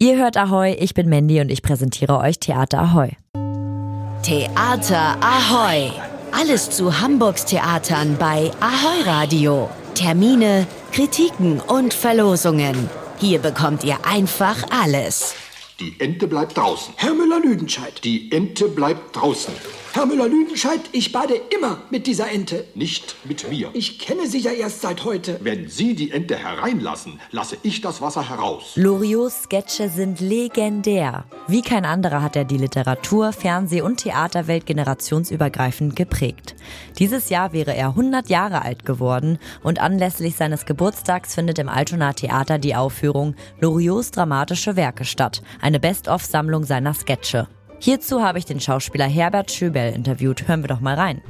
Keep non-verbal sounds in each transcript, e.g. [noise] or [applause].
Ihr hört Ahoy, ich bin Mandy und ich präsentiere euch Theater Ahoy. Theater Ahoy! Alles zu Hamburgs Theatern bei Ahoy Radio. Termine, Kritiken und Verlosungen. Hier bekommt ihr einfach alles. Die Ente bleibt draußen. Herr Müller-Lüdenscheid. Die Ente bleibt draußen. Herr Müller-Lüdenscheid, ich bade immer mit dieser Ente. Nicht mit mir. Ich kenne sie ja erst seit heute. Wenn Sie die Ente hereinlassen, lasse ich das Wasser heraus. Loriots Sketche sind legendär. Wie kein anderer hat er die Literatur, Fernseh- und Theaterwelt generationsübergreifend geprägt. Dieses Jahr wäre er 100 Jahre alt geworden und anlässlich seines Geburtstags findet im Altona Theater die Aufführung Loriots dramatische Werke statt, eine Best-of-Sammlung seiner Sketche. Hierzu habe ich den Schauspieler Herbert Schöbel interviewt. Hören wir doch mal rein.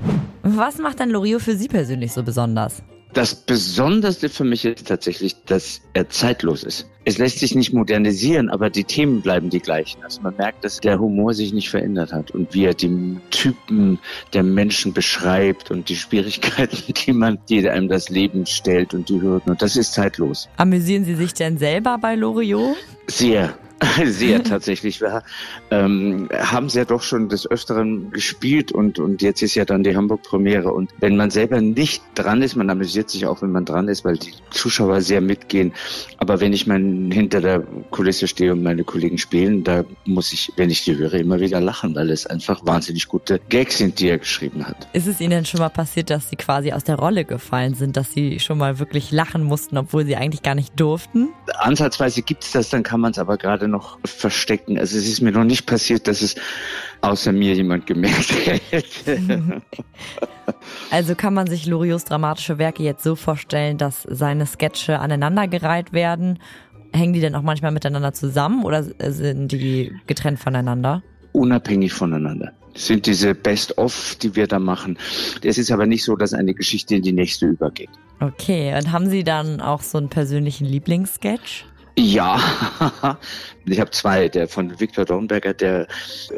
Was macht denn Loriot für Sie persönlich so besonders? Das Besonderste für mich ist tatsächlich, dass er zeitlos ist. Es lässt sich nicht modernisieren, aber die Themen bleiben die gleichen. Also man merkt, dass der Humor sich nicht verändert hat und wie er die Typen der Menschen beschreibt und die Schwierigkeiten, [laughs] die man, die einem das Leben stellt und die Hürden. Und das ist zeitlos. Amüsieren Sie sich denn selber bei Loriot? Sehr. [laughs] Sehr tatsächlich. Wir ähm, haben es ja doch schon des Öfteren gespielt und, und jetzt ist ja dann die Hamburg-Premiere. Und wenn man selber nicht dran ist, man amüsiert sich auch, wenn man dran ist, weil die Zuschauer sehr mitgehen. Aber wenn ich mein, hinter der Kulisse stehe und meine Kollegen spielen, da muss ich, wenn ich die höre, immer wieder lachen, weil es einfach wahnsinnig gute Gags sind, die er geschrieben hat. Ist es Ihnen denn schon mal passiert, dass Sie quasi aus der Rolle gefallen sind, dass Sie schon mal wirklich lachen mussten, obwohl Sie eigentlich gar nicht durften? Ansatzweise gibt es das, dann kann man es aber gerade noch verstecken. Also es ist mir noch nicht passiert, dass es außer mir jemand gemerkt hätte. [laughs] Also kann man sich Loriots dramatische Werke jetzt so vorstellen, dass seine Sketche aneinandergereiht werden. Hängen die denn auch manchmal miteinander zusammen oder sind die getrennt voneinander? Unabhängig voneinander sind diese Best-of, die wir da machen. Es ist aber nicht so, dass eine Geschichte in die nächste übergeht. Okay, und haben Sie dann auch so einen persönlichen Lieblingssketch? Ja, [laughs] ich habe zwei. Der von Victor Dornberger, der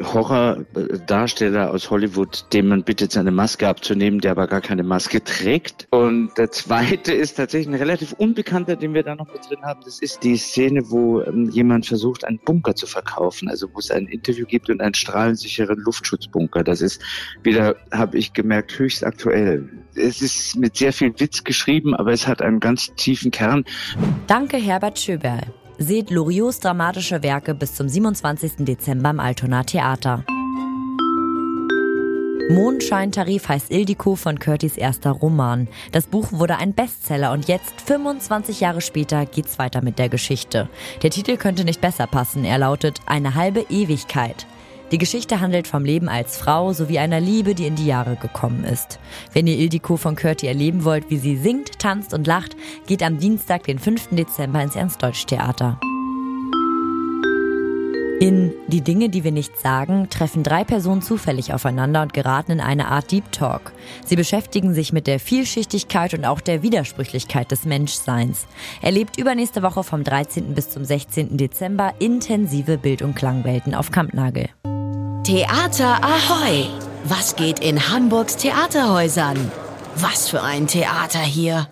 Horrordarsteller aus Hollywood, dem man bittet, seine Maske abzunehmen, der aber gar keine Maske trägt. Und der zweite ist tatsächlich ein relativ unbekannter, den wir da noch mit drin haben. Das ist die Szene, wo ähm, jemand versucht, einen Bunker zu verkaufen. Also wo es ein Interview gibt und einen strahlensicheren Luftschutzbunker. Das ist wieder, habe ich gemerkt, höchst aktuell. Es ist mit sehr viel Witz geschrieben, aber es hat einen ganz tiefen Kern. Danke, Herbert Schöberl. Seht Loriots dramatische Werke bis zum 27. Dezember im Altona Theater. Mondscheintarif heißt Ildiko von Curtis erster Roman. Das Buch wurde ein Bestseller und jetzt, 25 Jahre später, geht's weiter mit der Geschichte. Der Titel könnte nicht besser passen. Er lautet Eine halbe Ewigkeit. Die Geschichte handelt vom Leben als Frau sowie einer Liebe, die in die Jahre gekommen ist. Wenn ihr Ildiko von Curti erleben wollt, wie sie singt, tanzt und lacht, geht am Dienstag, den 5. Dezember ins Ernst-Deutsch-Theater. In Die Dinge, die wir nicht sagen, treffen drei Personen zufällig aufeinander und geraten in eine Art Deep Talk. Sie beschäftigen sich mit der Vielschichtigkeit und auch der Widersprüchlichkeit des Menschseins. Erlebt übernächste Woche vom 13. bis zum 16. Dezember intensive Bild- und Klangwelten auf Kampnagel. Theater Ahoy! Was geht in Hamburgs Theaterhäusern? Was für ein Theater hier!